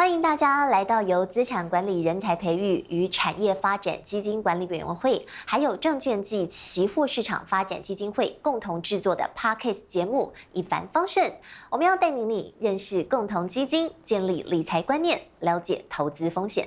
欢迎大家来到由资产管理人才培育与产业发展基金管理委员会，还有证券及期货市场发展基金会共同制作的 Parkes 节目《一帆风顺》。我们要带领你认识共同基金，建立理财观念，了解投资风险。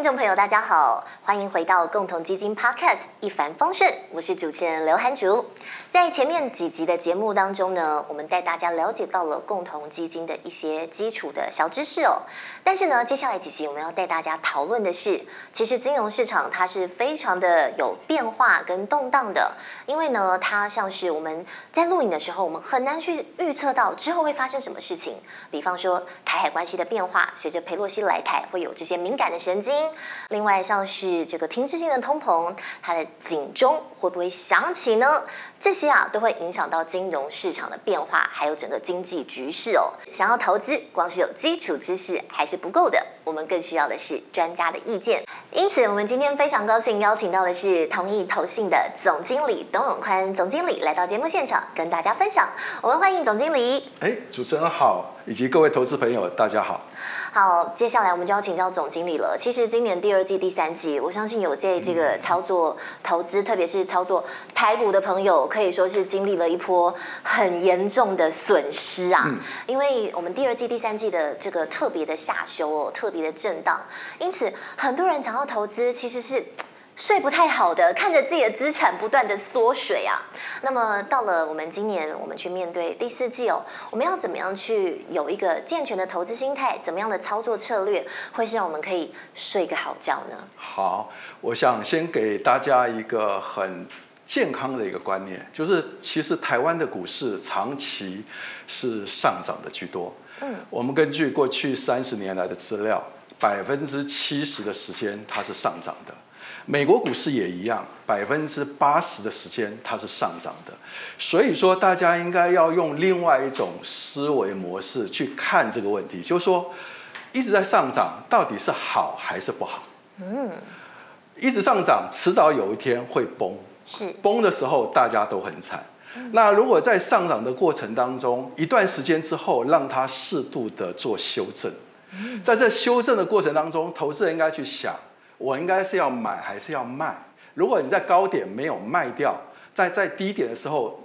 听众朋友，大家好，欢迎回到共同基金 Podcast 一帆风顺，我是主持人刘涵竹。在前面几集的节目当中呢，我们带大家了解到了共同基金的一些基础的小知识哦。但是呢，接下来几集我们要带大家讨论的是，其实金融市场它是非常的有变化跟动荡的，因为呢，它像是我们在录影的时候，我们很难去预测到之后会发生什么事情。比方说台海关系的变化，随着佩洛西来台，会有这些敏感的神经。另外，像是这个停滞性的通膨，它的警钟会不会响起呢？这些啊，都会影响到金融市场的变化，还有整个经济局势哦。想要投资，光是有基础知识还是不够的，我们更需要的是专家的意见。因此，我们今天非常高兴邀请到的是同益投信的总经理董永宽总经理来到节目现场，跟大家分享。我们欢迎总经理。哎，主持人好，以及各位投资朋友，大家好。好，接下来我们就要请教总经理了。其实今年第二季、第三季，我相信有在这个操作投资，特别是操作台股的朋友，可以说是经历了一波很严重的损失啊。因为我们第二季、第三季的这个特别的下修哦，特别的震荡，因此很多人想要投资，其实是。睡不太好的，看着自己的资产不断的缩水啊。那么到了我们今年，我们去面对第四季哦，我们要怎么样去有一个健全的投资心态？怎么样的操作策略，会是让我们可以睡个好觉呢？好，我想先给大家一个很健康的一个观念，就是其实台湾的股市长期是上涨的居多。嗯，我们根据过去三十年来的资料，百分之七十的时间它是上涨的。美国股市也一样，百分之八十的时间它是上涨的，所以说大家应该要用另外一种思维模式去看这个问题，就是说一直在上涨到底是好还是不好？嗯，一直上涨，迟早有一天会崩，是崩的时候大家都很惨。那如果在上涨的过程当中，一段时间之后让它适度的做修正，在这修正的过程当中，投资人应该去想。我应该是要买还是要卖？如果你在高点没有卖掉，在在低点的时候，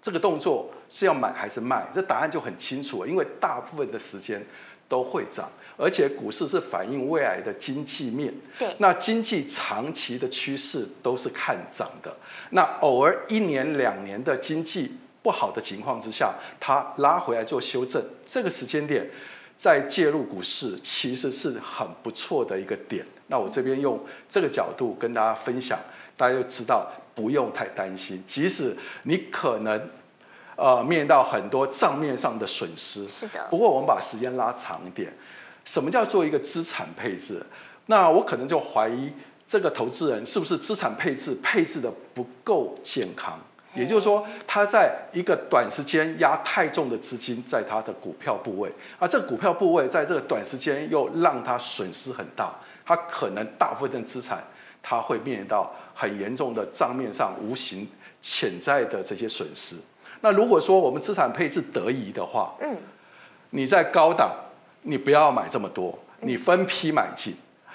这个动作是要买还是卖？这答案就很清楚了，因为大部分的时间都会涨，而且股市是反映未来的经济面。对，那经济长期的趋势都是看涨的。那偶尔一年两年的经济不好的情况之下，它拉回来做修正，这个时间点再介入股市，其实是很不错的一个点。那我这边用这个角度跟大家分享，大家就知道不用太担心，即使你可能呃面临到很多账面上的损失，是的。不过我们把时间拉长一点，什么叫做一个资产配置？那我可能就怀疑这个投资人是不是资产配置配置的不够健康，也就是说他在一个短时间压太重的资金在他的股票部位，而这个股票部位在这个短时间又让他损失很大。他可能大部分的资产，他会面临到很严重的账面上无形潜在的这些损失。那如果说我们资产配置得宜的话，嗯，你在高档，你不要买这么多，你分批买进，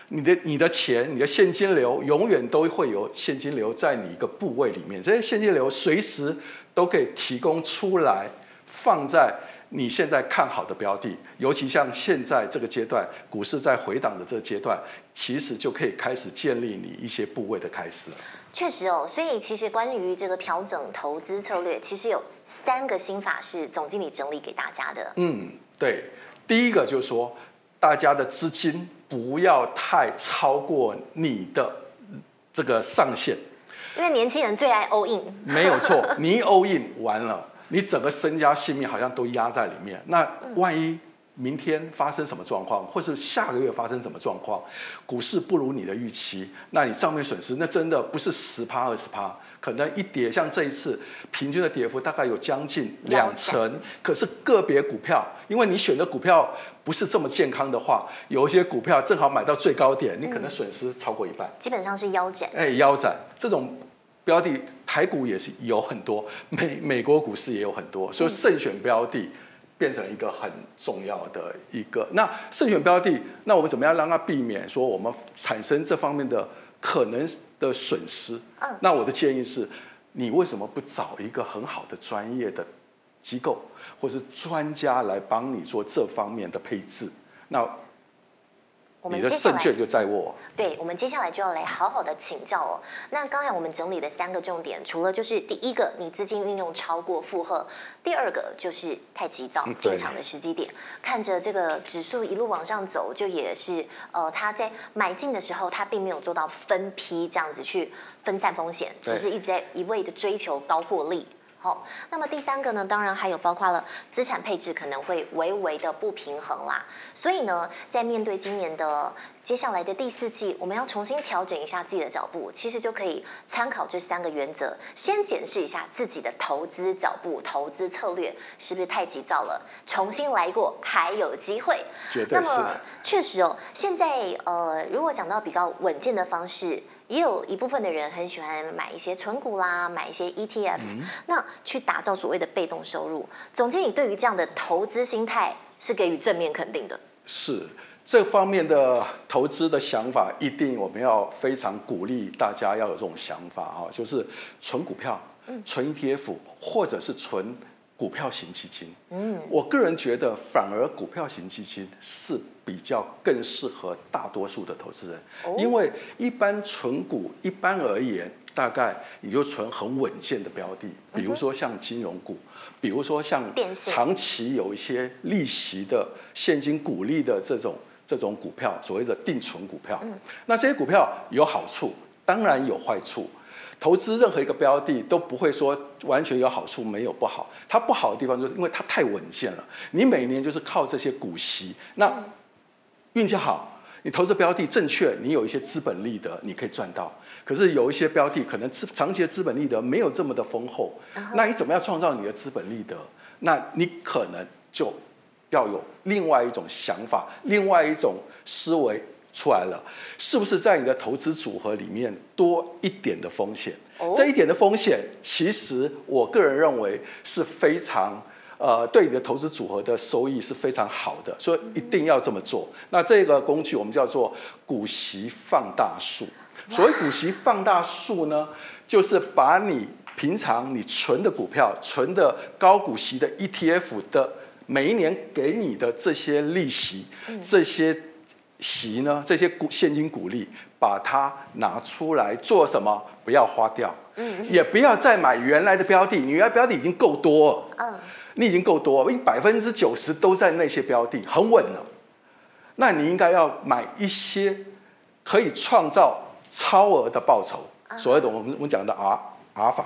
你的你的钱，你的现金流永远都会有现金流在你一个部位里面，这些现金流随时都可以提供出来，放在。你现在看好的标的，尤其像现在这个阶段，股市在回档的这个阶段，其实就可以开始建立你一些部位的开始了。确实哦，所以其实关于这个调整投资策略，其实有三个心法是总经理整理给大家的。嗯，对，第一个就是说，大家的资金不要太超过你的这个上限，因为年轻人最爱 all in。没有错，你一 all in 完了。你整个身家性命好像都压在里面，那万一明天发生什么状况，或是下个月发生什么状况，股市不如你的预期，那你账面损失那真的不是十趴二十趴，可能一跌，像这一次平均的跌幅大概有将近两成。可是个别股票，因为你选的股票不是这么健康的话，有一些股票正好买到最高点，你可能损失超过一半。基本上是腰斩。哎，腰斩这种标的，台股也是有很多，美美国股市也有很多，所以慎选标的。变成一个很重要的一个，那慎选标的，那我们怎么样让它避免说我们产生这方面的可能的损失？嗯，那我的建议是，你为什么不找一个很好的专业的机构或是专家来帮你做这方面的配置？那你的胜券就在握。对，我们接下来就要来好好的请教哦。那刚才我们整理的三个重点，除了就是第一个，你资金运用超过负荷；第二个就是太急躁，进场的时机点，看着这个指数一路往上走，就也是呃，他在买进的时候，他并没有做到分批这样子去分散风险，只是一直在一味的追求高获利。好，那么第三个呢，当然还有包括了资产配置可能会微微的不平衡啦。所以呢，在面对今年的接下来的第四季，我们要重新调整一下自己的脚步，其实就可以参考这三个原则，先检视一下自己的投资脚步、投资策略是不是太急躁了，重新来过还有机会。绝对是。那么确实哦，现在呃，如果讲到比较稳健的方式。也有一部分的人很喜欢买一些存股啦，买一些 ETF，嗯，那去打造所谓的被动收入。总经理对于这样的投资心态是给予正面肯定的。是这方面的投资的想法，一定我们要非常鼓励大家要有这种想法啊，就是存股票、存 ETF，或者是存。股票型基金，嗯，我个人觉得反而股票型基金是比较更适合大多数的投资人，因为一般存股，一般而言，大概你就存很稳健的标的，比如说像金融股，比如说像长期有一些利息的现金股利的这种这种股票，所谓的定存股票，那这些股票有好处，当然有坏处。投资任何一个标的都不会说完全有好处，没有不好。它不好的地方就是因为它太稳健了。你每年就是靠这些股息，那运气好，你投资标的正确，你有一些资本利得，你可以赚到。可是有一些标的可能资长期的资本利得没有这么的丰厚，那你怎么样创造你的资本利得？那你可能就要有另外一种想法，另外一种思维。出来了，是不是在你的投资组合里面多一点的风险？哦、这一点的风险，其实我个人认为是非常呃，对你的投资组合的收益是非常好的，所以一定要这么做。那这个工具我们叫做股息放大术。所谓股息放大术呢，就是把你平常你存的股票、存的高股息的 ETF 的每一年给你的这些利息，这些。息呢？这些股现金股利，把它拿出来做什么？不要花掉，嗯，也不要再买原来的标的。你原来标的已经够多了，嗯，你已经够多了，因为百分之九十都在那些标的，很稳了。那你应该要买一些可以创造超额的报酬，所谓的我们我们讲的阿阿尔法。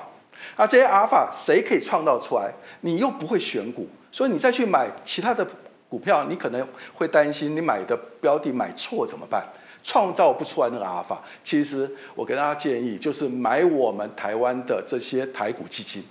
那，这些阿尔法谁可以创造出来？你又不会选股，所以你再去买其他的。股票，你可能会担心你买的标的买错怎么办？创造不出来那个阿尔法。其实我给大家建议，就是买我们台湾的这些台股基金。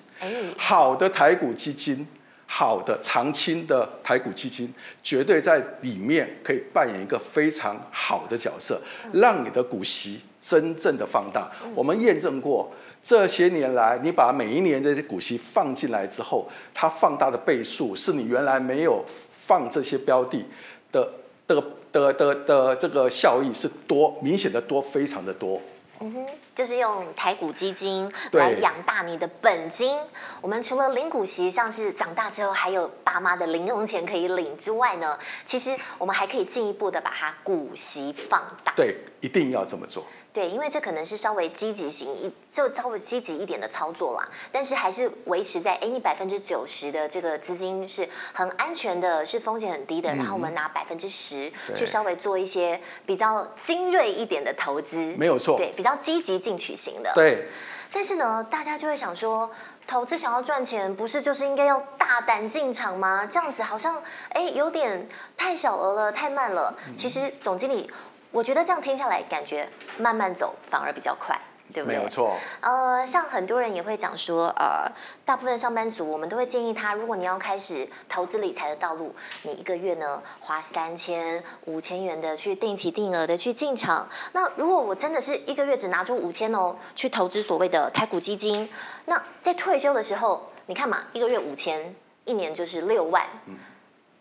好的台股基金，好的长青的台股基金，绝对在里面可以扮演一个非常好的角色，让你的股息真正的放大。我们验证过，这些年来，你把每一年这些股息放进来之后，它放大的倍数是你原来没有。放这些标的的的的的的这个效益是多明显的多，非常的多。嗯哼，就是用台股基金来养大你的本金。我们除了领股息，像是长大之后还有爸妈的零用钱可以领之外呢，其实我们还可以进一步的把它股息放大。对，一定要这么做。对，因为这可能是稍微积极型一，就稍微积极一点的操作啦。但是还是维持在，哎，你百分之九十的这个资金是很安全的，是风险很低的。嗯、然后我们拿百分之十去稍微做一些比较精锐一点的投资，没有错。对，比较积极进取型的。对。但是呢，大家就会想说，投资想要赚钱，不是就是应该要大胆进场吗？这样子好像，哎，有点太小额了，太慢了。嗯、其实总经理。我觉得这样听下来，感觉慢慢走反而比较快。对不对？没有错。呃，像很多人也会讲说，呃，大部分上班族，我们都会建议他，如果你要开始投资理财的道路，你一个月呢花三千、五千元的去定期定额的去进场。那如果我真的是一个月只拿出五千哦，去投资所谓的台股基金，那在退休的时候，你看嘛，一个月五千，一年就是六万。嗯。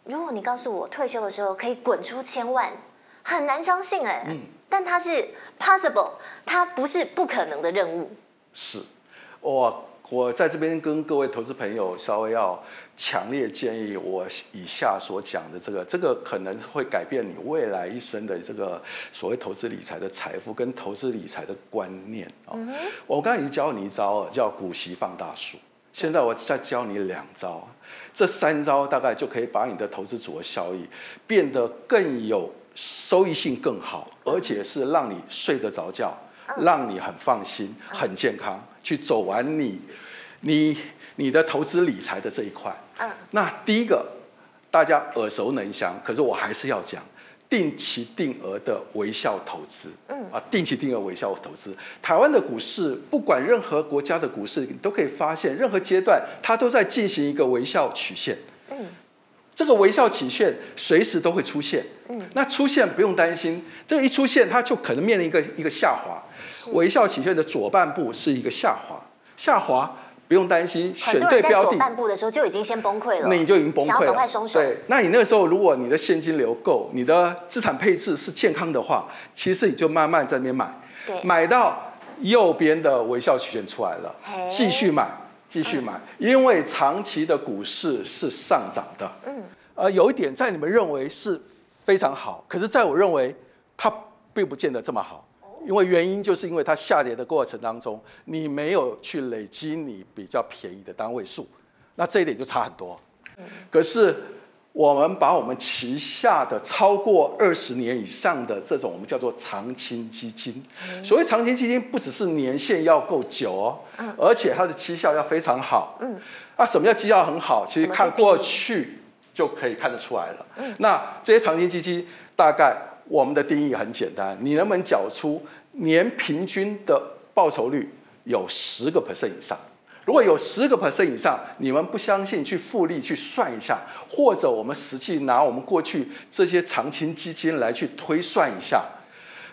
如果你告诉我退休的时候可以滚出千万，很难相信哎。嗯。但它是 possible，它不是不可能的任务。是，我我在这边跟各位投资朋友稍微要强烈建议，我以下所讲的这个，这个可能会改变你未来一生的这个所谓投资理财的财富跟投资理财的观念啊。嗯、我刚才已经教你一招，叫股息放大术。现在我再教你两招，这三招大概就可以把你的投资组合效益变得更有。收益性更好，而且是让你睡得着觉，让你很放心、很健康，去走完你、你、你的投资理财的这一块。嗯，那第一个大家耳熟能详，可是我还是要讲，定期定额的微笑投资。嗯，啊，定期定额微笑投资，台湾的股市，不管任何国家的股市，你都可以发现，任何阶段它都在进行一个微笑曲线。嗯。这个微笑曲线随时都会出现，嗯，那出现不用担心，这个一出现它就可能面临一个一个下滑。微笑曲线的左半部是一个下滑，下滑不用担心，选对标的。在左半部的时候就已经先崩溃了，那你就已经崩溃了，想要赶快松手。对，那你那个时候如果你的现金流够，你的资产配置是健康的话，其实你就慢慢在那边买，对，买到右边的微笑曲线出来了，继续买。继续买，因为长期的股市是上涨的。嗯，呃，有一点在你们认为是非常好，可是在我认为它并不见得这么好。因为原因就是因为它下跌的过程当中，你没有去累积你比较便宜的单位数，那这一点就差很多。可是。我们把我们旗下的超过二十年以上的这种我们叫做长青基金，所谓长青基金不只是年限要够久哦，而且它的绩效要非常好。嗯，啊，什么叫绩效很好？其实看过去就可以看得出来了。那这些长青基金大概我们的定义很简单，你能不能缴出年平均的报酬率有十个 percent 以上？如果有十个 percent 以上，你们不相信，去复利去算一下，或者我们实际拿我们过去这些长期基金来去推算一下，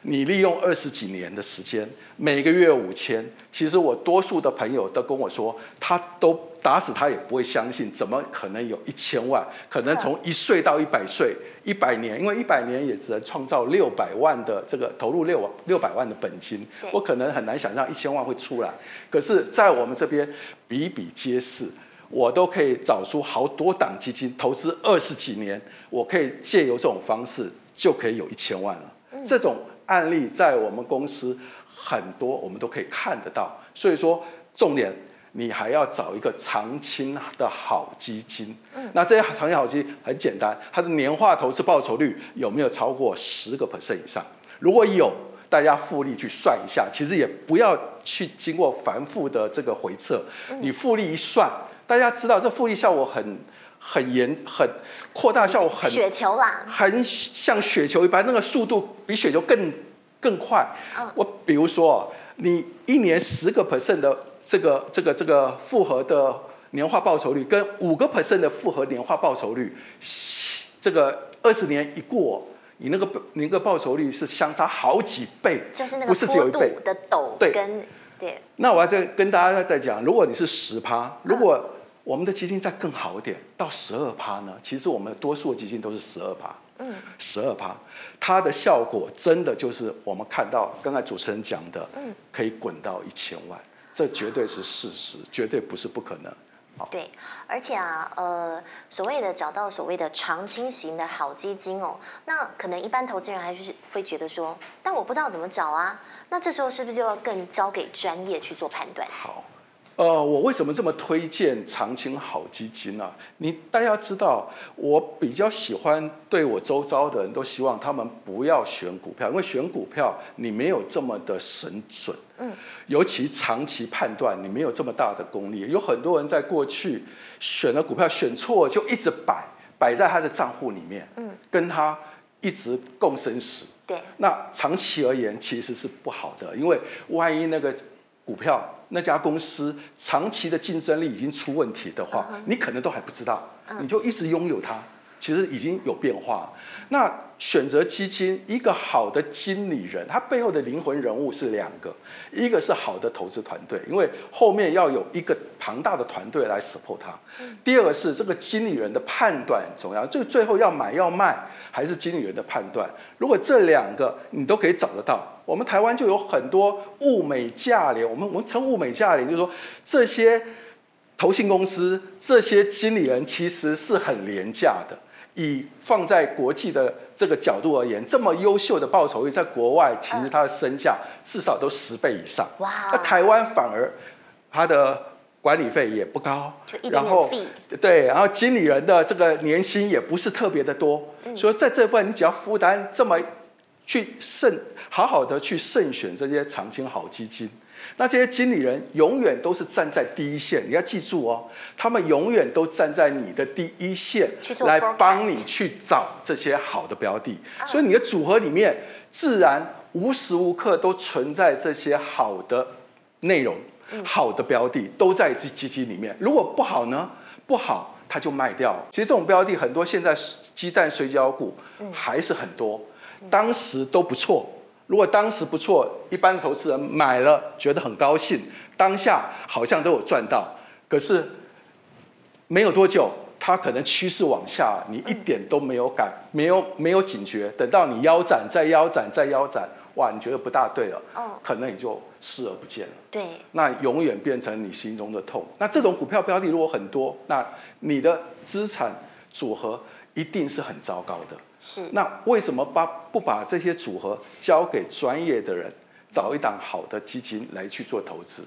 你利用二十几年的时间，每个月五千，其实我多数的朋友都跟我说，他都。打死他也不会相信，怎么可能有一千万？可能从一岁到一百岁，一百年，因为一百年也只能创造六百万的这个投入六六百万的本金，我可能很难想象一千万会出来。可是，在我们这边比比皆是，我都可以找出好多档基金，投资二十几年，我可以借由这种方式就可以有一千万了。这种案例在我们公司很多，我们都可以看得到。所以说，重点。你还要找一个长青的好基金，嗯，那这些长期好基金很简单，它的年化投资报酬率有没有超过十个 percent 以上？如果有，大家复利去算一下，其实也不要去经过繁复的这个回测，你复利一算，大家知道这复利效果很很严，很扩大效果很雪球啦，很像雪球一般，那个速度比雪球更更快。我比如说，你一年十个 percent 的。这个这个这个复合的年化报酬率跟五个 percent 的复合年化报酬率，这个二十年一过，你那个你那个报酬率是相差好几倍，就是那个坡度的陡跟对对。那我要再跟大家再讲，如果你是十趴，如果我们的基金再更好一点，到十二趴呢？其实我们多数的基金都是十二趴，嗯，十二趴，它的效果真的就是我们看到刚才主持人讲的，嗯，可以滚到一千万。这绝对是事实，绝对不是不可能。对，而且啊，呃，所谓的找到所谓的长青型的好基金哦，那可能一般投资人还是会觉得说，但我不知道怎么找啊。那这时候是不是就要更交给专业去做判断？好。呃，我为什么这么推荐长青好基金呢？你大家知道，我比较喜欢对我周遭的人都希望他们不要选股票，因为选股票你没有这么的神准，嗯，尤其长期判断你没有这么大的功力。有很多人在过去选了股票选错，就一直摆摆在他的账户里面，嗯，跟他一直共生死。对，那长期而言其实是不好的，因为万一那个。股票那家公司长期的竞争力已经出问题的话，嗯、你可能都还不知道，你就一直拥有它。其实已经有变化。那选择基金，一个好的经理人，他背后的灵魂人物是两个，一个是好的投资团队，因为后面要有一个庞大的团队来 support 他。第二个是这个经理人的判断很重要，就最后要买要卖，还是经理人的判断。如果这两个你都可以找得到，我们台湾就有很多物美价廉。我们我们称物美价廉，就是说这些投信公司这些经理人其实是很廉价的。以放在国际的这个角度而言，这么优秀的报酬率，在国外其实它的身价至少都十倍以上。哇！那台湾反而它的管理费也不高，然后对，然后经理人的这个年薪也不是特别的多，所以在这部分你只要负担这么去慎好好的去慎选这些长青好基金。那这些经理人永远都是站在第一线，你要记住哦，他们永远都站在你的第一线来帮你去找这些好的标的，所以你的组合里面自然无时无刻都存在这些好的内容、好的标的都在这基金里面。如果不好呢？不好，它就卖掉。其实这种标的很多，现在鸡蛋水饺股还是很多，当时都不错。如果当时不错，一般投资人买了觉得很高兴，当下好像都有赚到。可是没有多久，它可能趋势往下，你一点都没有感，没有没有警觉。等到你腰斩，再腰斩，再腰斩，哇，你觉得不大对了，可能你就视而不见了。对，那永远变成你心中的痛。那这种股票标的如果很多，那你的资产组合一定是很糟糕的。是，那为什么把不把这些组合交给专业的人，找一档好的基金来去做投资，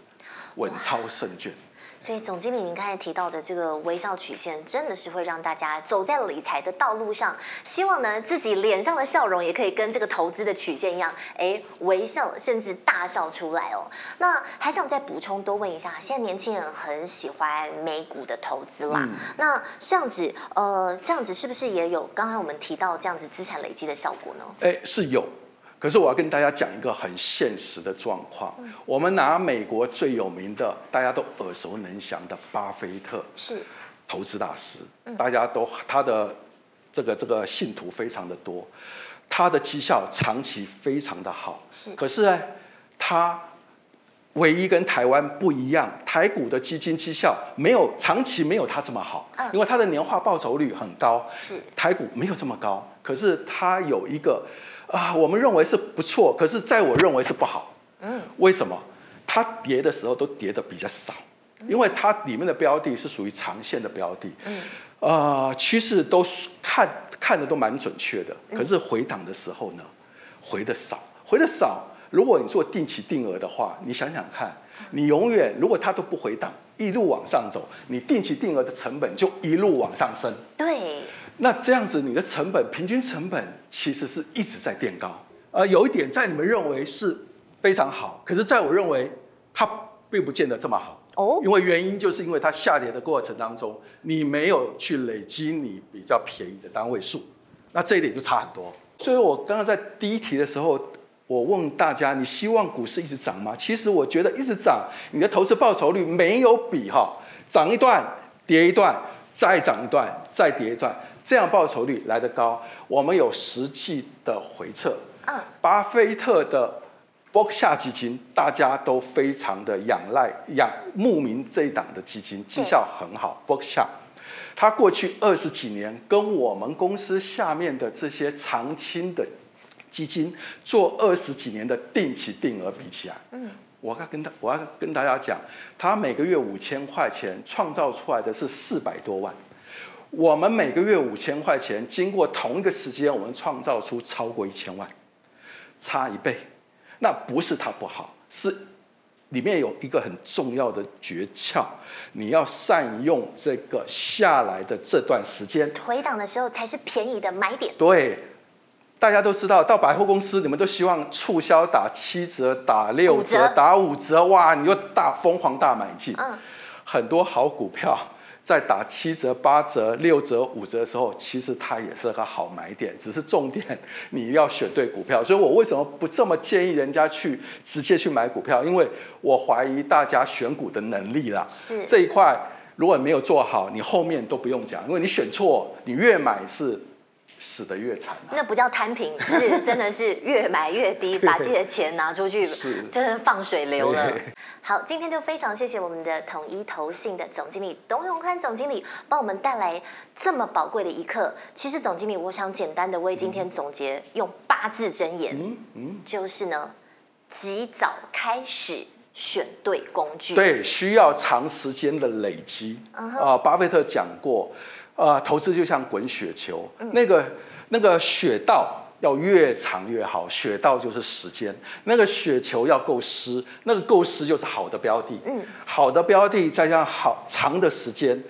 稳操胜券？所以，总经理，您刚才提到的这个微笑曲线，真的是会让大家走在理财的道路上，希望呢自己脸上的笑容也可以跟这个投资的曲线一样，哎，微笑甚至大笑出来哦。那还想再补充多问一下，现在年轻人很喜欢美股的投资啦，嗯、那这样子，呃，这样子是不是也有刚才我们提到这样子资产累积的效果呢？哎，是有。可是我要跟大家讲一个很现实的状况。我们拿美国最有名的、大家都耳熟能详的巴菲特，是投资大师，大家都他的这个这个信徒非常的多，他的绩效长期非常的好。是，可是呢，他唯一跟台湾不一样，台股的基金绩效没有长期没有他这么好，因为他的年化报酬率很高。是，台股没有这么高，可是他有一个。啊，我们认为是不错，可是在我认为是不好。嗯，为什么？它跌的时候都跌的比较少，因为它里面的标的是属于长线的标的。嗯，呃，趋势都看看的都蛮准确的，可是回档的时候呢，回的少，回的少。如果你做定期定额的话，你想想看，你永远如果它都不回档，一路往上走，你定期定额的成本就一路往上升。对。那这样子，你的成本平均成本其实是一直在垫高。呃，有一点在你们认为是非常好，可是在我认为它并不见得这么好。哦，因为原因就是因为它下跌的过程当中，你没有去累积你比较便宜的单位数，那这一点就差很多。所以我刚刚在第一题的时候，我问大家，你希望股市一直涨吗？其实我觉得一直涨，你的投资报酬率没有比哈涨一段跌一段，再涨一段再跌一段。这样报酬率来得高，我们有实际的回测。嗯，巴菲特的伯克夏基金，大家都非常的仰赖、仰慕名这一档的基金，绩效很好。伯克夏，他过去二十几年跟我们公司下面的这些长青的基金做二十几年的定期定额比起来，嗯，我要跟他，我要跟大家讲，他每个月五千块钱创造出来的是四百多万。我们每个月五千块钱，经过同一个时间，我们创造出超过一千万，差一倍。那不是它不好，是里面有一个很重要的诀窍，你要善用这个下来的这段时间。回档的时候才是便宜的买点。对，大家都知道，到百货公司，你们都希望促销打七折、打六折、打五折，哇，你又大疯狂大买进。嗯，很多好股票。在打七折、八折、六折、五折的时候，其实它也是个好买点，只是重点你要选对股票。所以我为什么不这么建议人家去直接去买股票？因为我怀疑大家选股的能力啦。是这一块如果没有做好，你后面都不用讲，因为你选错，你越买是。死得越惨，啊，那不叫摊平，是 真的是越买越低，把自己的钱拿出去，真的放水流了。好，今天就非常谢谢我们的统一投信的总经理董永宽总经理，帮我们带来这么宝贵的一课。其实总经理，我想简单的为今天总结，用八字真言，嗯嗯，就是呢，及早开始选对工具，对，需要长时间的累积。啊、uh-huh. 呃，巴菲特讲过。啊、呃，投资就像滚雪球，嗯、那个那个雪道要越长越好，雪道就是时间。那个雪球要够湿，那个够湿就是好的标的。嗯，好的标的再加上好长的时间，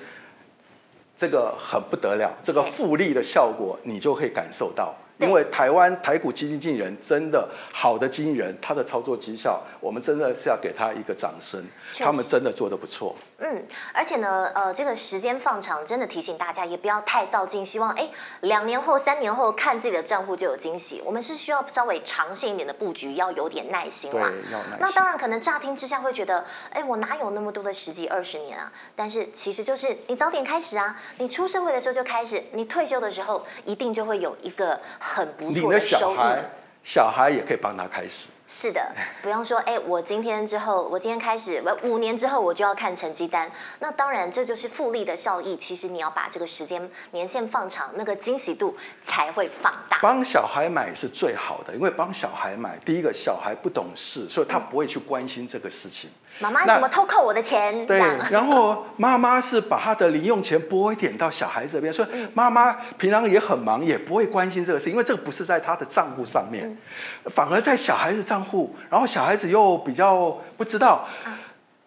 这个很不得了，这个复利的效果你就可以感受到。因为台湾台股基金经理人真的好的经纪人，他的操作绩效，我们真的是要给他一个掌声。他们真的做得不错。嗯，而且呢，呃，这个时间放长，真的提醒大家也不要太躁进，希望哎，两年后、三年后看自己的账户就有惊喜。我们是需要稍微长线一点的布局，要有点耐心啦。对，要耐心。那当然，可能乍听之下会觉得，哎，我哪有那么多的十几二十年啊？但是其实就是你早点开始啊，你出社会的时候就开始，你退休的时候一定就会有一个。很不错的收益，小孩，小孩也可以帮他开始。是的，不用说，哎，我今天之后，我今天开始，我五年之后我就要看成绩单。那当然，这就是复利的效益。其实你要把这个时间年限放长，那个惊喜度才会放大。帮小孩买是最好的，因为帮小孩买，第一个小孩不懂事，所以他不会去关心这个事情。嗯妈妈怎么偷扣我的钱？对，然后妈妈是把她的零用钱拨一点到小孩子这边，所以妈妈平常也很忙，也不会关心这个事，因为这个不是在她的账户上面，反而在小孩子账户，然后小孩子又比较不知道。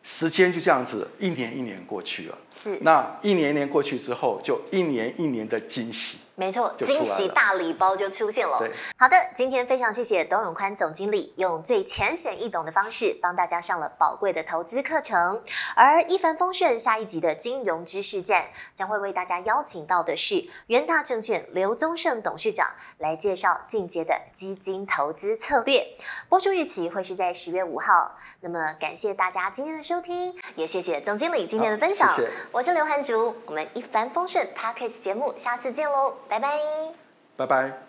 时间就这样子，一年一年过去了。是，那一年一年过去之后，就一年一年的惊喜。没错，惊喜大礼包就出现了。对，好的，今天非常谢谢董永宽总经理用最浅显易懂的方式帮大家上了宝贵的投资课程。而一帆风顺下一集的金融知识站将会为大家邀请到的是元大证券刘宗盛董事长来介绍进阶的基金投资策略。播出日期会是在十月五号。那么感谢大家今天的收听，也谢谢总经理今天的分享。谢谢。我是刘汉竹，我们一帆风顺 Podcast 节目，下次见喽，拜拜，拜拜。